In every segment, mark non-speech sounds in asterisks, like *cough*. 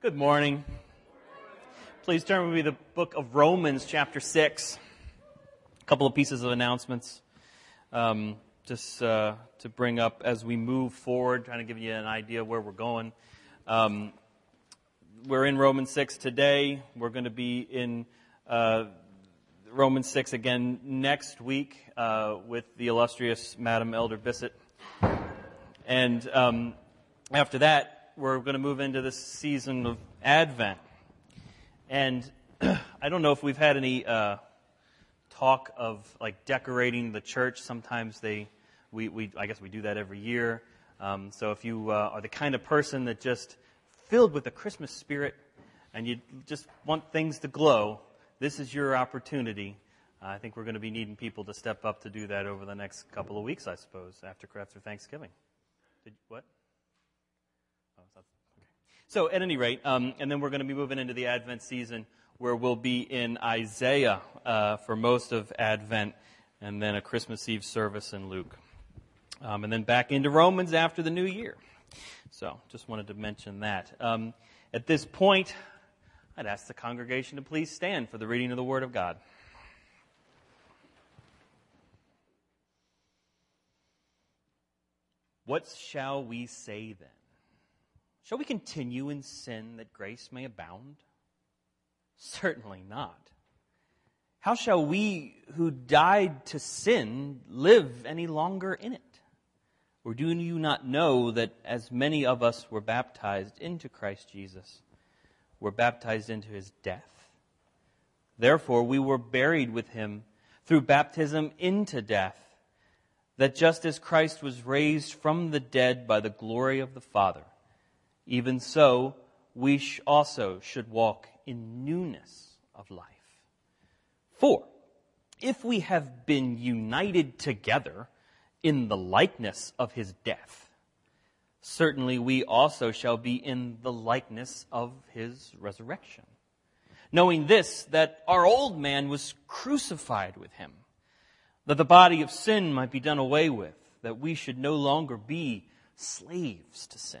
Good morning. Please turn with me to the book of Romans, chapter 6. A couple of pieces of announcements um, just uh, to bring up as we move forward, trying to give you an idea where we're going. Um, we're in Romans 6 today. We're going to be in uh, Romans 6 again next week uh, with the illustrious Madam Elder Bissett. And um, after that, we're going to move into this season of Advent. And *clears throat* I don't know if we've had any uh, talk of like decorating the church. Sometimes they, we, we I guess we do that every year. Um, so if you uh, are the kind of person that just filled with the Christmas spirit and you just want things to glow, this is your opportunity. Uh, I think we're going to be needing people to step up to do that over the next couple of weeks, I suppose, after after Thanksgiving. Did, what? So, at any rate, um, and then we're going to be moving into the Advent season where we'll be in Isaiah uh, for most of Advent, and then a Christmas Eve service in Luke. Um, and then back into Romans after the new year. So, just wanted to mention that. Um, at this point, I'd ask the congregation to please stand for the reading of the Word of God. What shall we say then? Shall we continue in sin that grace may abound? Certainly not. How shall we who died to sin live any longer in it? Or do you not know that as many of us were baptized into Christ Jesus, were baptized into his death? Therefore, we were buried with him through baptism into death, that just as Christ was raised from the dead by the glory of the Father, even so, we also should walk in newness of life. For, if we have been united together in the likeness of his death, certainly we also shall be in the likeness of his resurrection. Knowing this, that our old man was crucified with him, that the body of sin might be done away with, that we should no longer be slaves to sin.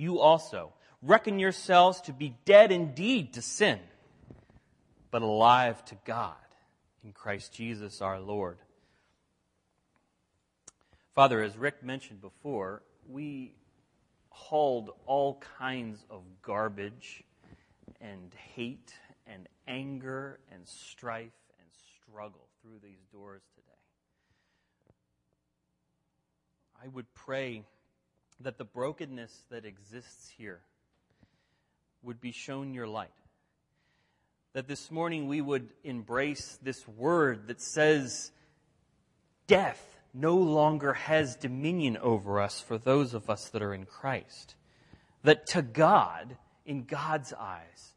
you also reckon yourselves to be dead indeed to sin, but alive to God in Christ Jesus our Lord. Father, as Rick mentioned before, we hauled all kinds of garbage and hate and anger and strife and struggle through these doors today. I would pray that the brokenness that exists here would be shown your light. That this morning we would embrace this word that says, death no longer has dominion over us for those of us that are in Christ. That to God, in God's eyes,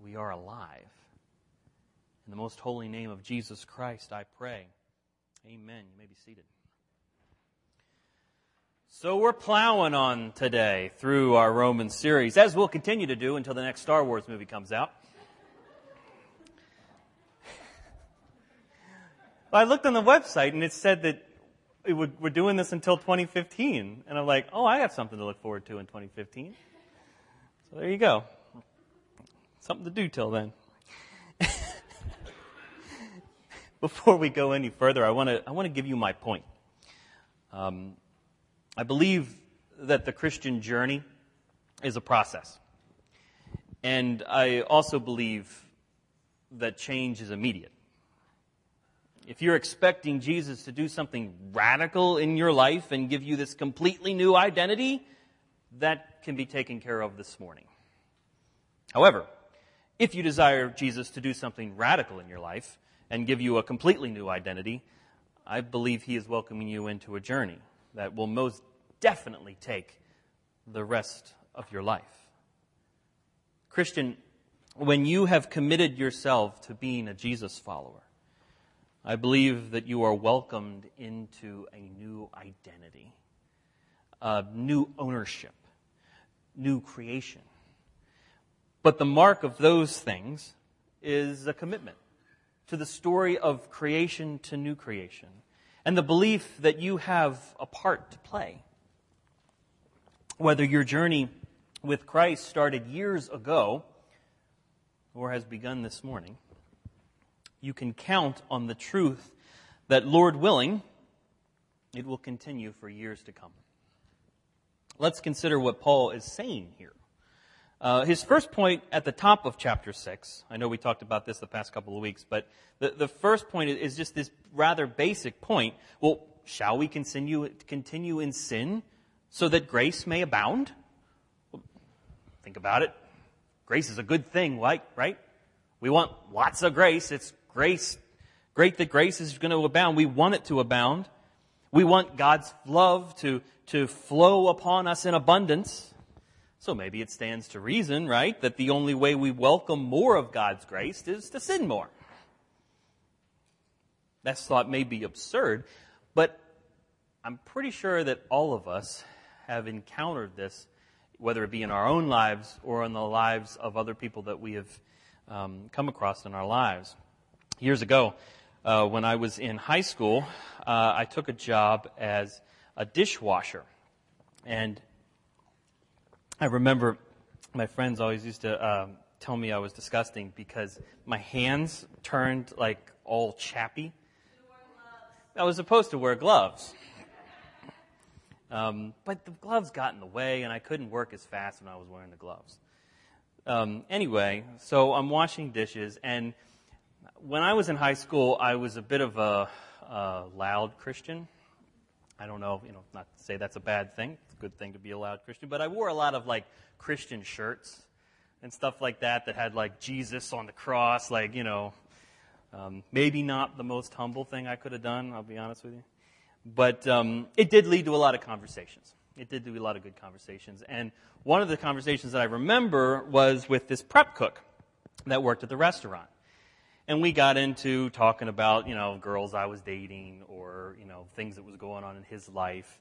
we are alive. In the most holy name of Jesus Christ, I pray. Amen. You may be seated. So we're plowing on today through our Roman series, as we'll continue to do until the next Star Wars movie comes out. I looked on the website and it said that it would, we're doing this until 2015. And I'm like, oh, I have something to look forward to in 2015. So there you go. Something to do till then. *laughs* Before we go any further, I want to I give you my point. Um, I believe that the Christian journey is a process. And I also believe that change is immediate. If you're expecting Jesus to do something radical in your life and give you this completely new identity, that can be taken care of this morning. However, if you desire Jesus to do something radical in your life and give you a completely new identity, I believe he is welcoming you into a journey that will most definitely take the rest of your life. Christian, when you have committed yourself to being a Jesus follower, I believe that you are welcomed into a new identity, a new ownership, new creation. But the mark of those things is a commitment to the story of creation to new creation and the belief that you have a part to play. Whether your journey with Christ started years ago or has begun this morning, you can count on the truth that, Lord willing, it will continue for years to come. Let's consider what Paul is saying here. Uh, his first point at the top of chapter 6, I know we talked about this the past couple of weeks, but the, the first point is just this rather basic point. Well, shall we continue, continue in sin so that grace may abound? Well, think about it. Grace is a good thing, right? right? We want lots of grace. It's grace, great that grace is going to abound. We want it to abound. We want God's love to, to flow upon us in abundance. So maybe it stands to reason, right, that the only way we welcome more of God's grace is to sin more. That thought may be absurd, but I'm pretty sure that all of us have encountered this, whether it be in our own lives or in the lives of other people that we have um, come across in our lives. Years ago, uh, when I was in high school, uh, I took a job as a dishwasher. And I remember my friends always used to um, tell me I was disgusting because my hands turned like all chappy. I was supposed to wear gloves. Um, but the gloves got in the way, and I couldn't work as fast when I was wearing the gloves. Um, anyway, so I'm washing dishes, and when I was in high school, I was a bit of a, a loud Christian. I don't know, you know, not to say that's a bad thing. It's a good thing to be a loud Christian, but I wore a lot of like Christian shirts and stuff like that that had like Jesus on the cross, like, you know, um, maybe not the most humble thing I could have done, I'll be honest with you. But um, it did lead to a lot of conversations. It did do a lot of good conversations. And one of the conversations that I remember was with this prep cook that worked at the restaurant and we got into talking about you know girls I was dating or you know things that was going on in his life.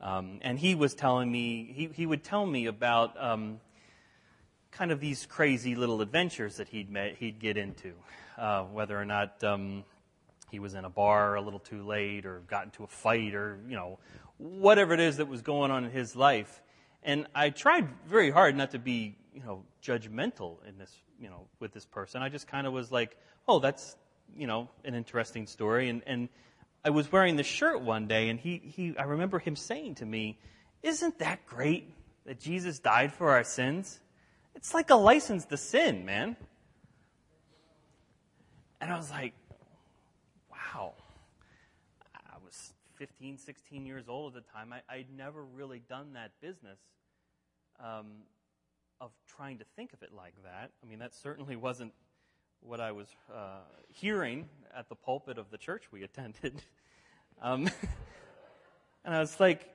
Um, and he was telling me he he would tell me about um, kind of these crazy little adventures that he'd met he'd get into, uh, whether or not. Um, he was in a bar a little too late or got into a fight or you know whatever it is that was going on in his life and i tried very hard not to be you know judgmental in this you know with this person i just kind of was like oh, that's, you know, an interesting story. And, and I was wearing the shirt one day, and he, he, I remember him saying to me, Isn't that great that Jesus died for our sins? It's like a license to sin, man. And I was like, wow. I was 15, 16 years old at the time. I, I'd never really done that business um, of trying to think of it like that. I mean, that certainly wasn't what I was uh, hearing at the pulpit of the church we *laughs* attended. Um, *laughs* and I was like,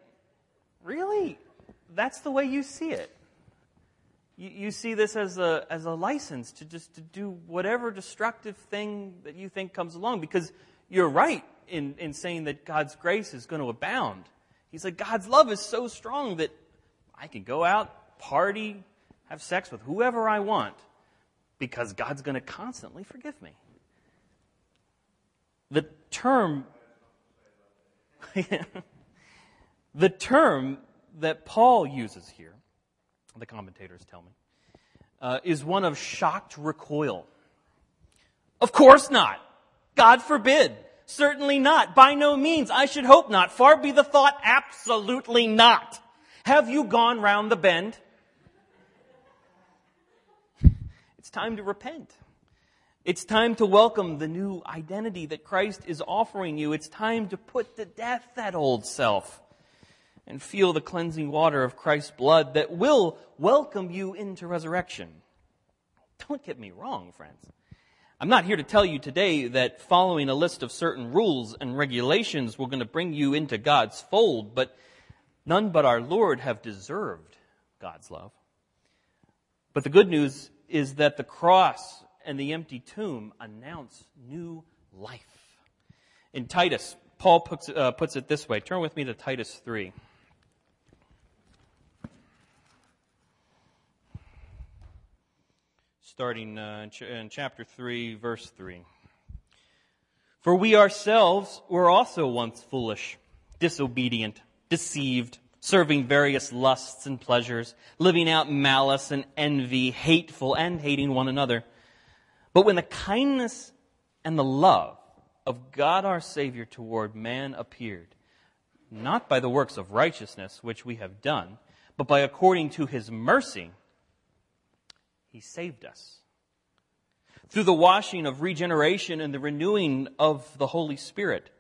really? That's the way you see it? You, you see this as a, as a license to just to do whatever destructive thing that you think comes along because you're right in, in saying that God's grace is going to abound. He's like, God's love is so strong that I can go out, party, have sex with whoever I want because God's going to constantly forgive me. The term, *laughs* the term that Paul uses here, the commentators tell me, uh, is one of shocked recoil. Of course not. God forbid. Certainly not. By no means. I should hope not. Far be the thought. Absolutely not. Have you gone round the bend? Time to repent. It's time to welcome the new identity that Christ is offering you. It's time to put to death that old self and feel the cleansing water of Christ's blood that will welcome you into resurrection. Don't get me wrong, friends. I'm not here to tell you today that following a list of certain rules and regulations we're going to bring you into God's fold, but none but our Lord have deserved God's love. But the good news is that the cross and the empty tomb announce new life. In Titus, Paul puts, uh, puts it this way. Turn with me to Titus 3. Starting uh, in, ch- in chapter 3, verse 3. For we ourselves were also once foolish, disobedient, deceived, serving various lusts and pleasures, living out malice and envy, hateful and hating one another. But when the kindness and the love of God our Savior toward man appeared, not by the works of righteousness which we have done, but by according to his mercy, he saved us. Through the washing of regeneration and the renewing of the Holy Spirit,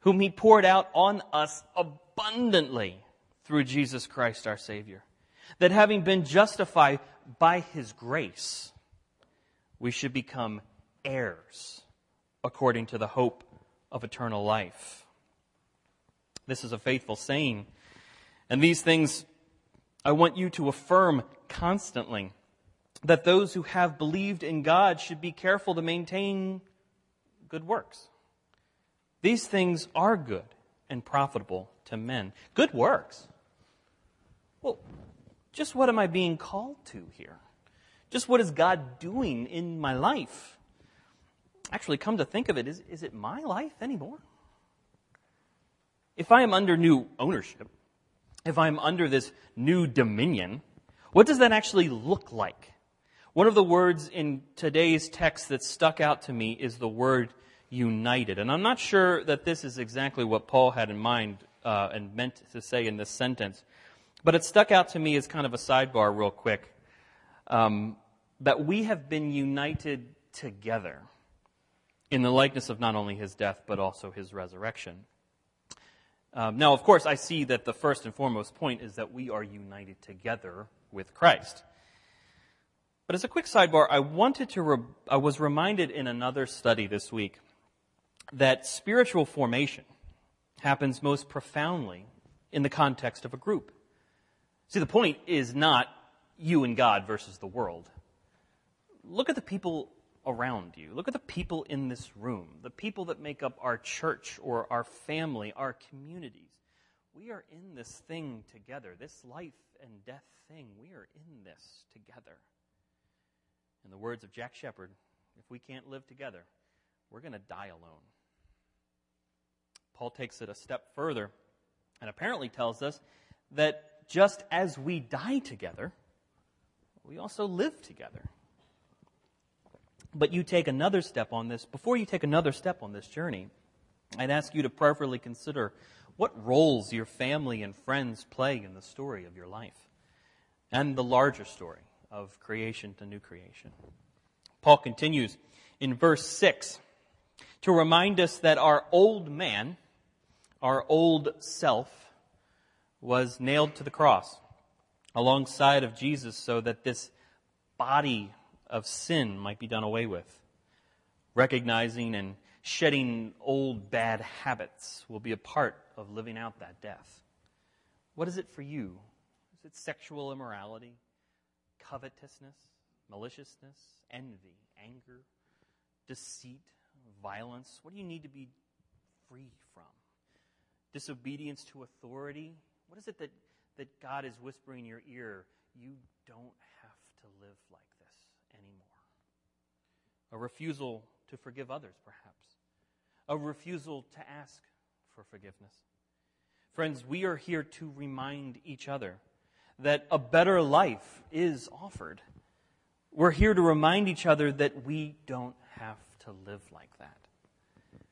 whom he poured out on us abundantly through Jesus Christ our Savior. That having been justified by his grace, we should become heirs according to the hope of eternal life. This is a faithful saying. And these things I want you to affirm constantly that those who have believed in God should be careful to maintain good works. These things are good and profitable to men. Good works. Well, just what am I being called to here? Just what is God doing in my life? Actually, come to think of it, is, is it my life anymore? If I am under new ownership, if I'm under this new dominion, what does that actually look like? One of the words in today's text that stuck out to me is the word united. And I'm not sure that this is exactly what Paul had in mind uh, and meant to say in this sentence, but it stuck out to me as kind of a sidebar, real quick, um, that we have been united together in the likeness of not only his death, but also his resurrection. Um, now, of course, I see that the first and foremost point is that we are united together with Christ. But as a quick sidebar, I wanted to, re- I was reminded in another study this week that spiritual formation happens most profoundly in the context of a group. See, the point is not you and God versus the world. Look at the people around you. Look at the people in this room, the people that make up our church or our family, our communities. We are in this thing together, this life and death thing. We are in this together. In the words of Jack Shephard, if we can't live together, we're going to die alone. Paul takes it a step further and apparently tells us that just as we die together, we also live together. But you take another step on this, before you take another step on this journey, I'd ask you to prayerfully consider what roles your family and friends play in the story of your life and the larger story of creation to new creation. Paul continues in verse 6 to remind us that our old man, our old self, was nailed to the cross alongside of Jesus so that this body of sin might be done away with. Recognizing and shedding old bad habits will be a part of living out that death. What is it for you? Is it sexual immorality, covetousness, maliciousness, envy, anger, deceit, violence? What do you need to be free from? Disobedience to authority? What is it that, that God is whispering in your ear? You don't have to live like this anymore. a refusal to forgive others, perhaps, a refusal to ask for forgiveness. Friends, we are here to remind each other that a better life is offered. We're here to remind each other that we don't have to live like that.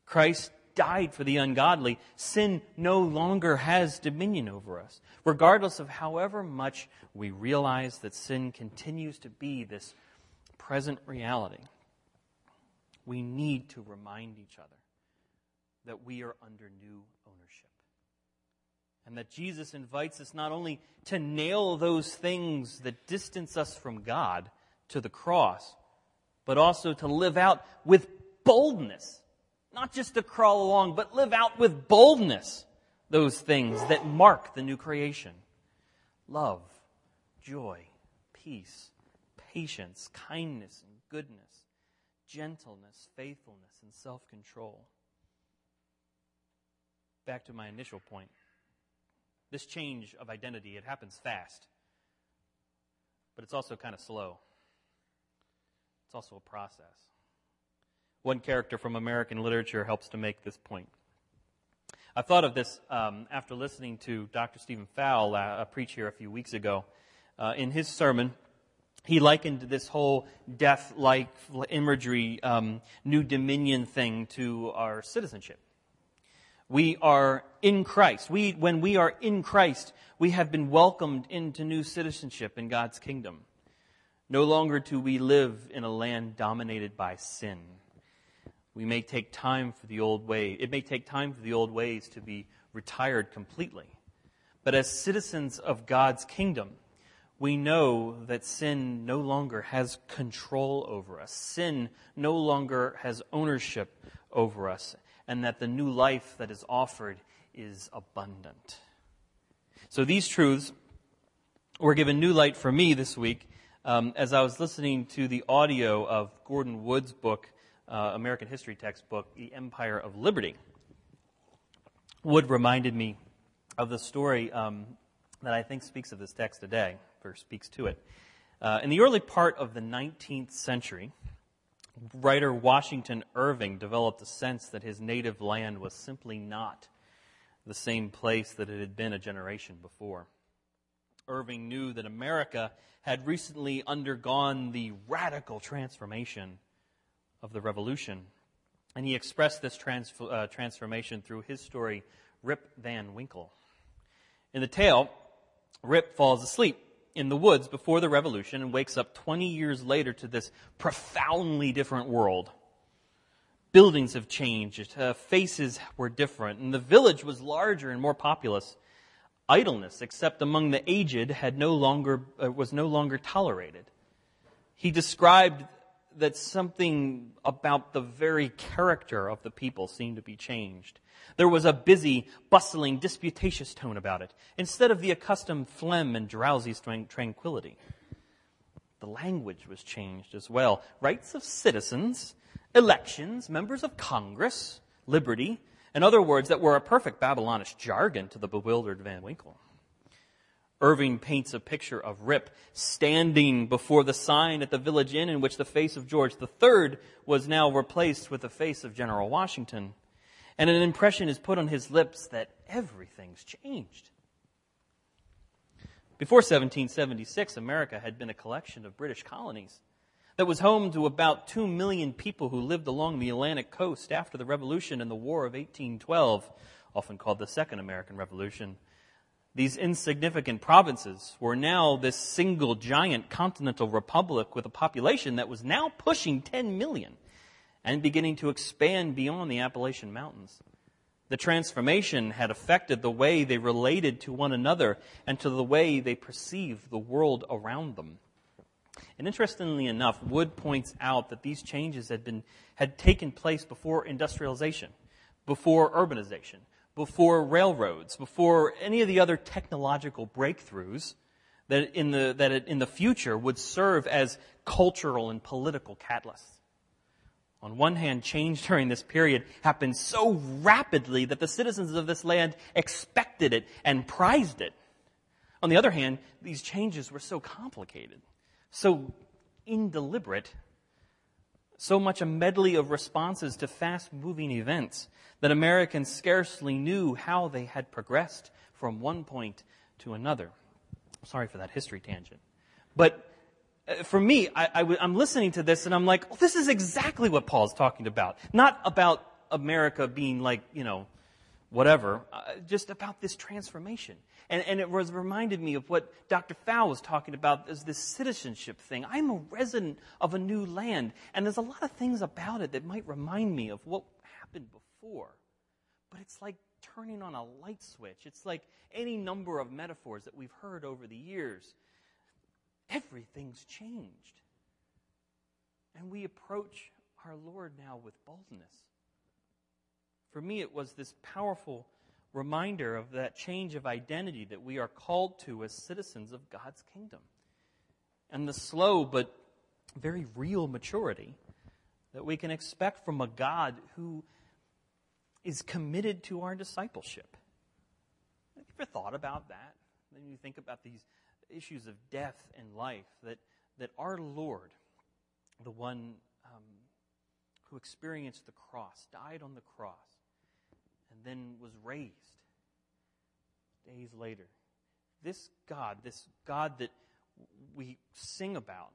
Christ died for the ungodly. Sin no longer has dominion over us, regardless of however much we realize that sin continues to be this present reality we need to remind each other that we are under new ownership. And that Jesus invites us not only to nail those things that distance us from God to the cross, but also to live out with boldness. Not just to crawl along, but live out with boldness those things that mark the new creation love, joy, peace, patience, kindness, and goodness, gentleness, faithfulness, and self control. Back to my initial point. This change of identity, it happens fast, but it's also kind of slow. It's also a process. One character from American literature helps to make this point. I thought of this um, after listening to Dr. Stephen Fowl uh, preach here a few weeks ago. Uh, in his sermon, he likened this whole death like imagery, um, new dominion thing to our citizenship. We are in Christ. We, when we are in Christ, we have been welcomed into new citizenship in God's kingdom. No longer do we live in a land dominated by sin. We may take time for the old way. It may take time for the old ways to be retired completely. But as citizens of God's kingdom, we know that sin no longer has control over us. Sin no longer has ownership over us. And that the new life that is offered is abundant. So these truths were given new light for me this week um, as I was listening to the audio of Gordon Wood's book, uh, American history textbook, The Empire of Liberty. Wood reminded me of the story um, that I think speaks of this text today, or speaks to it. Uh, in the early part of the 19th century, writer Washington Irving developed a sense that his native land was simply not the same place that it had been a generation before. Irving knew that America had recently undergone the radical transformation of the revolution. And he expressed this trans- uh, transformation through his story, Rip Van Winkle. In the tale, Rip falls asleep in the woods before the revolution and wakes up 20 years later to this profoundly different world. Buildings have changed, uh, faces were different, and the village was larger and more populous idleness, except among the aged, had no longer, uh, was no longer tolerated. He described that something about the very character of the people seemed to be changed. There was a busy, bustling, disputatious tone about it, instead of the accustomed phlegm and drowsy tranquility. The language was changed as well. Rights of citizens, elections, members of Congress, liberty, in other words, that were a perfect Babylonish jargon to the bewildered Van Winkle. Irving paints a picture of Rip standing before the sign at the village inn in which the face of George III was now replaced with the face of General Washington. And an impression is put on his lips that everything's changed. Before 1776, America had been a collection of British colonies that was home to about 2 million people who lived along the Atlantic coast after the Revolution and the War of 1812, often called the Second American Revolution. These insignificant provinces were now this single giant continental republic with a population that was now pushing 10 million and beginning to expand beyond the Appalachian Mountains. The transformation had affected the way they related to one another and to the way they perceived the world around them. And interestingly enough, Wood points out that these changes had, been, had taken place before industrialization, before urbanization, before railroads, before any of the other technological breakthroughs that in the, that in the future would serve as cultural and political catalysts. On one hand, change during this period happened so rapidly that the citizens of this land expected it and prized it. On the other hand, these changes were so complicated so indeliberate, so much a medley of responses to fast moving events that Americans scarcely knew how they had progressed from one point to another. Sorry for that history tangent. But uh, for me, I, am listening to this and I'm like, oh, this is exactly what Paul's talking about. Not about America being like, you know, whatever, uh, just about this transformation. And, and it was reminded me of what Dr. Fowl was talking about as this citizenship thing. I'm a resident of a new land, and there's a lot of things about it that might remind me of what happened before. But it's like turning on a light switch. It's like any number of metaphors that we've heard over the years. Everything's changed. And we approach our Lord now with boldness. For me, it was this powerful reminder of that change of identity that we are called to as citizens of God's kingdom. And the slow but very real maturity that we can expect from a God who is committed to our discipleship. Have you ever thought about that? When you think about these issues of death and life, that, that our Lord, the one um, who experienced the cross, died on the cross, then was raised days later. This God, this God that we sing about,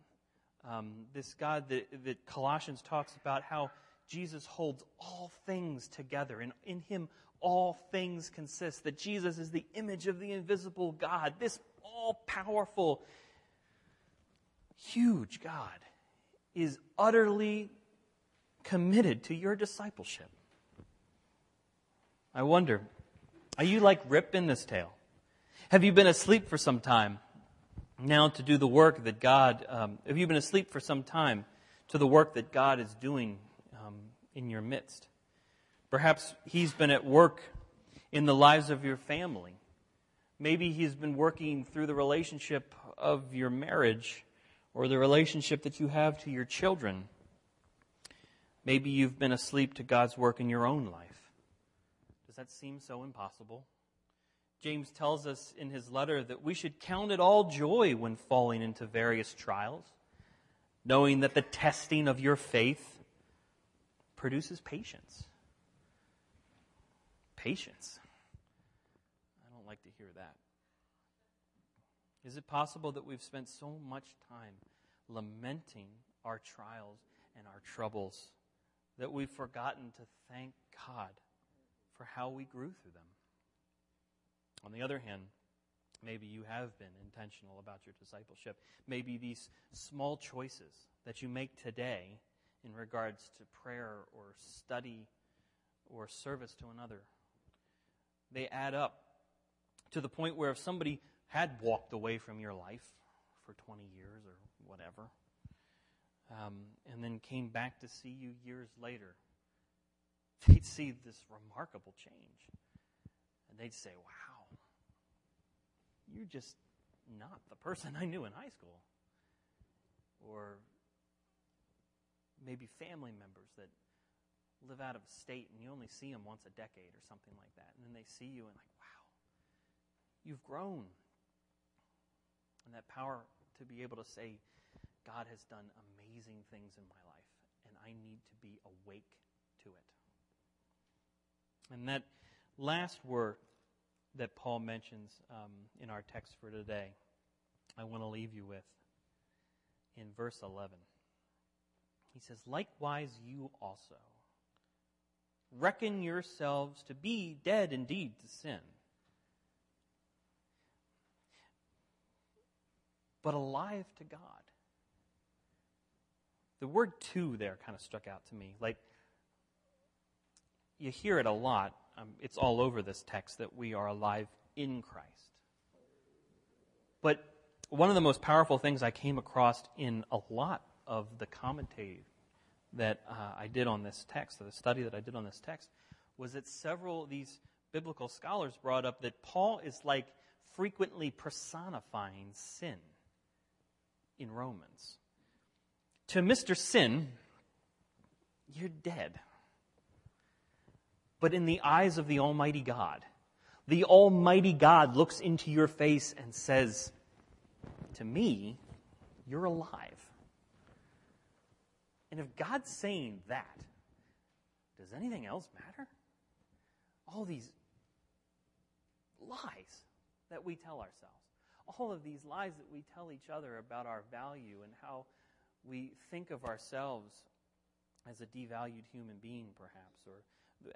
um, this God that, that Colossians talks about how Jesus holds all things together, and in him all things consist. That Jesus is the image of the invisible God, this all powerful, huge God is utterly committed to your discipleship. I wonder, are you like Rip in this tale? Have you been asleep for some time now to do the work that God, um, have you been asleep for some time to the work that God is doing um, in your midst? Perhaps He's been at work in the lives of your family. Maybe He's been working through the relationship of your marriage or the relationship that you have to your children. Maybe you've been asleep to God's work in your own life. Does that seem so impossible? James tells us in his letter that we should count it all joy when falling into various trials, knowing that the testing of your faith produces patience. Patience. I don't like to hear that. Is it possible that we've spent so much time lamenting our trials and our troubles that we've forgotten to thank God for how we grew through them? On the other hand, maybe you have been intentional about your discipleship. Maybe these small choices that you make today in regards to prayer or study or service to another, they add up to the point where if somebody had walked away from your life for 20 years or whatever, um, and then came back to see you years later, they'd see this remarkable change. And they'd say, wow, you're just not the person I knew in high school. Or maybe family members that live out of state and you only see them once a decade or something like that. And then they see you and like, wow, you've grown. And that power to be able to say, God has done amazing things in my life, and I need to be awake to it. And that last word that Paul mentions um, in our text for today, I want to leave you with in verse 11. He says, Likewise, you also reckon yourselves to be dead indeed to sin, but alive to God. The word to there kind of struck out to me. Like, you hear it a lot. Um, it's all over this text that we are alive in Christ. But one of the most powerful things I came across in a lot of the commentary that uh, I did on this text, or the study that I did on this text, was that several of these biblical scholars brought up that Paul is like frequently personifying sin in Romans. To Mr. Sin, you're dead. But in the eyes of the Almighty God, the Almighty God looks into your face and says, To me, you're alive. And if God's saying that, does anything else matter? All these lies that we tell ourselves, all of these lies that we tell each other about our value and how we think of ourselves as a devalued human being, perhaps, or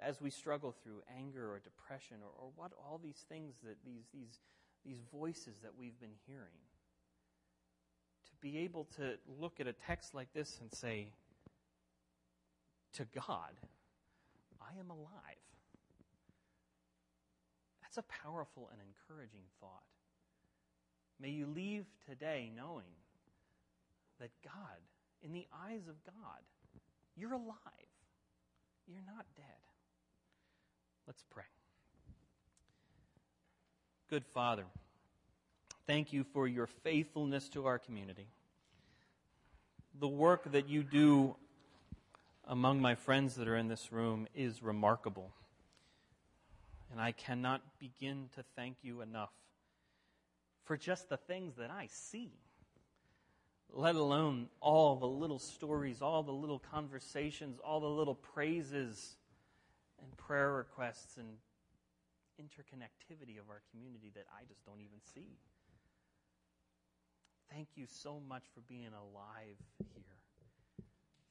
as we struggle through anger or depression, or, or what all these things that these, these, these voices that we've been hearing. To be able to look at a text like this and say, to God, I am alive. That's a powerful and encouraging thought. May you leave today knowing that God, in the eyes of God, you're alive. You're not dead. Let's pray. Good Father, thank you for your faithfulness to our community. the work that you do among my friends that are in this room is remarkable. And I cannot begin to thank you enough for just the things that I see, let alone all the little stories, all the little conversations, all the little praises and prayer requests and interconnectivity of our community that I just don't even see. Thank you so much for being alive here.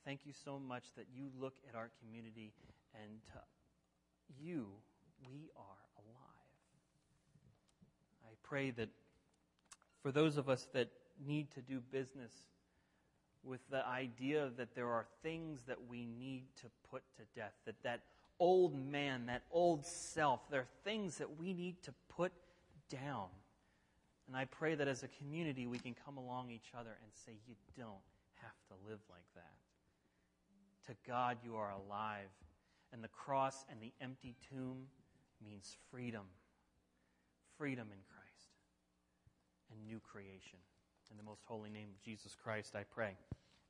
Thank you so much that you look at our community and to you, we are alive. I pray that for those of us that need to do business with the idea that there are things that we need to put to death, that that old man, that old self, there are things that we need to put down. And I pray that as a community we can come along each other and say, you don't have to live like that. To God, you are alive. And the cross and the empty tomb means freedom. Freedom in Christ and new creation. In the most holy name of Jesus Christ, I pray.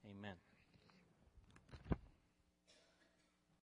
Amen.